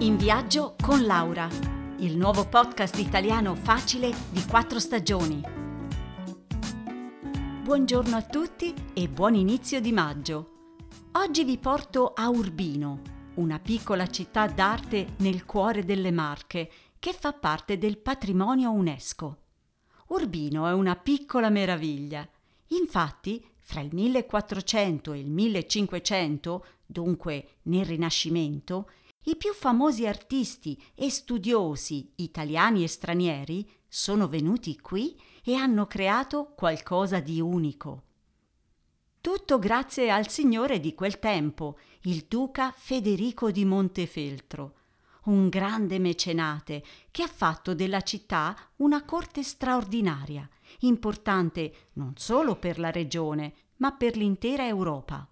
In viaggio con Laura, il nuovo podcast italiano facile di quattro stagioni. Buongiorno a tutti e buon inizio di maggio. Oggi vi porto a Urbino, una piccola città d'arte nel cuore delle Marche che fa parte del patrimonio UNESCO. Urbino è una piccola meraviglia. Infatti, fra il 1400 e il 1500, dunque nel Rinascimento, i più famosi artisti e studiosi, italiani e stranieri, sono venuti qui e hanno creato qualcosa di unico. Tutto grazie al signore di quel tempo, il duca Federico di Montefeltro, un grande mecenate che ha fatto della città una corte straordinaria, importante non solo per la regione, ma per l'intera Europa.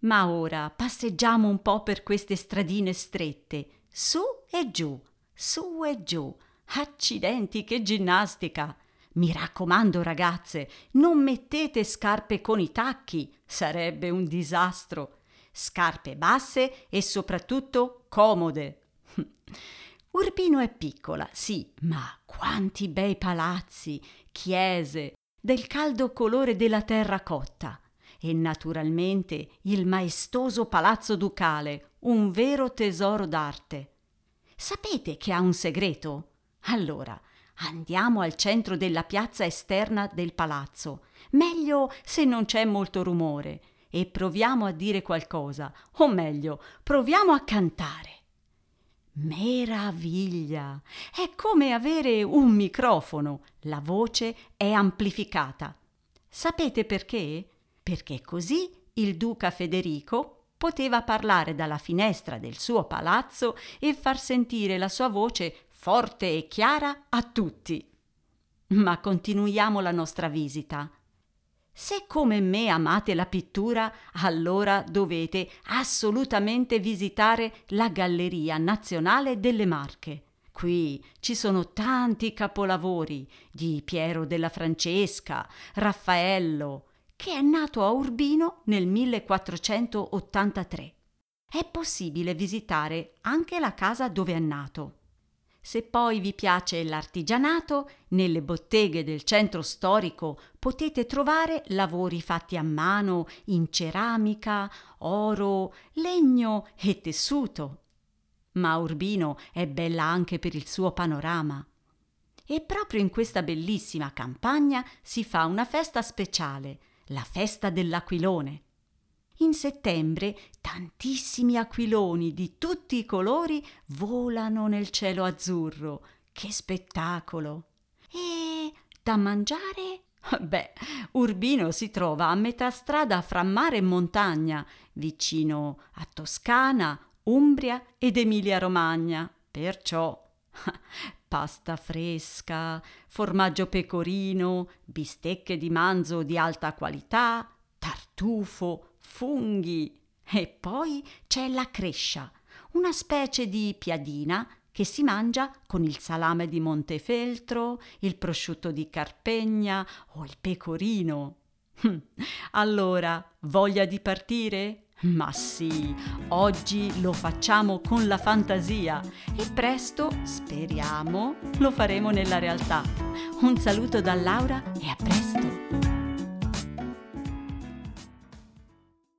Ma ora passeggiamo un po' per queste stradine strette, su e giù, su e giù. Accidenti, che ginnastica! Mi raccomando, ragazze, non mettete scarpe con i tacchi, sarebbe un disastro. Scarpe basse e soprattutto comode. Urbino è piccola, sì, ma quanti bei palazzi, chiese, del caldo colore della terra cotta e naturalmente il maestoso palazzo ducale, un vero tesoro d'arte. Sapete che ha un segreto? Allora, andiamo al centro della piazza esterna del palazzo, meglio se non c'è molto rumore, e proviamo a dire qualcosa, o meglio, proviamo a cantare. Meraviglia! È come avere un microfono, la voce è amplificata. Sapete perché? Perché così il duca Federico poteva parlare dalla finestra del suo palazzo e far sentire la sua voce forte e chiara a tutti. Ma continuiamo la nostra visita. Se come me amate la pittura, allora dovete assolutamente visitare la Galleria Nazionale delle Marche. Qui ci sono tanti capolavori di Piero della Francesca, Raffaello, che è nato a Urbino nel 1483. È possibile visitare anche la casa dove è nato. Se poi vi piace l'artigianato, nelle botteghe del centro storico potete trovare lavori fatti a mano in ceramica, oro, legno e tessuto. Ma Urbino è bella anche per il suo panorama. E proprio in questa bellissima campagna si fa una festa speciale, la festa dell'aquilone. In settembre tantissimi aquiloni di tutti i colori volano nel cielo azzurro. Che spettacolo! E da mangiare? Beh, Urbino si trova a metà strada fra mare e montagna, vicino a Toscana, Umbria ed Emilia-Romagna. Perciò pasta fresca, formaggio pecorino, bistecche di manzo di alta qualità, tartufo, funghi. E poi c'è la crescia, una specie di piadina che si mangia con il salame di Montefeltro, il prosciutto di Carpegna o il pecorino. Allora, voglia di partire? Ma sì, oggi lo facciamo con la fantasia e presto, speriamo, lo faremo nella realtà. Un saluto da Laura e a presto!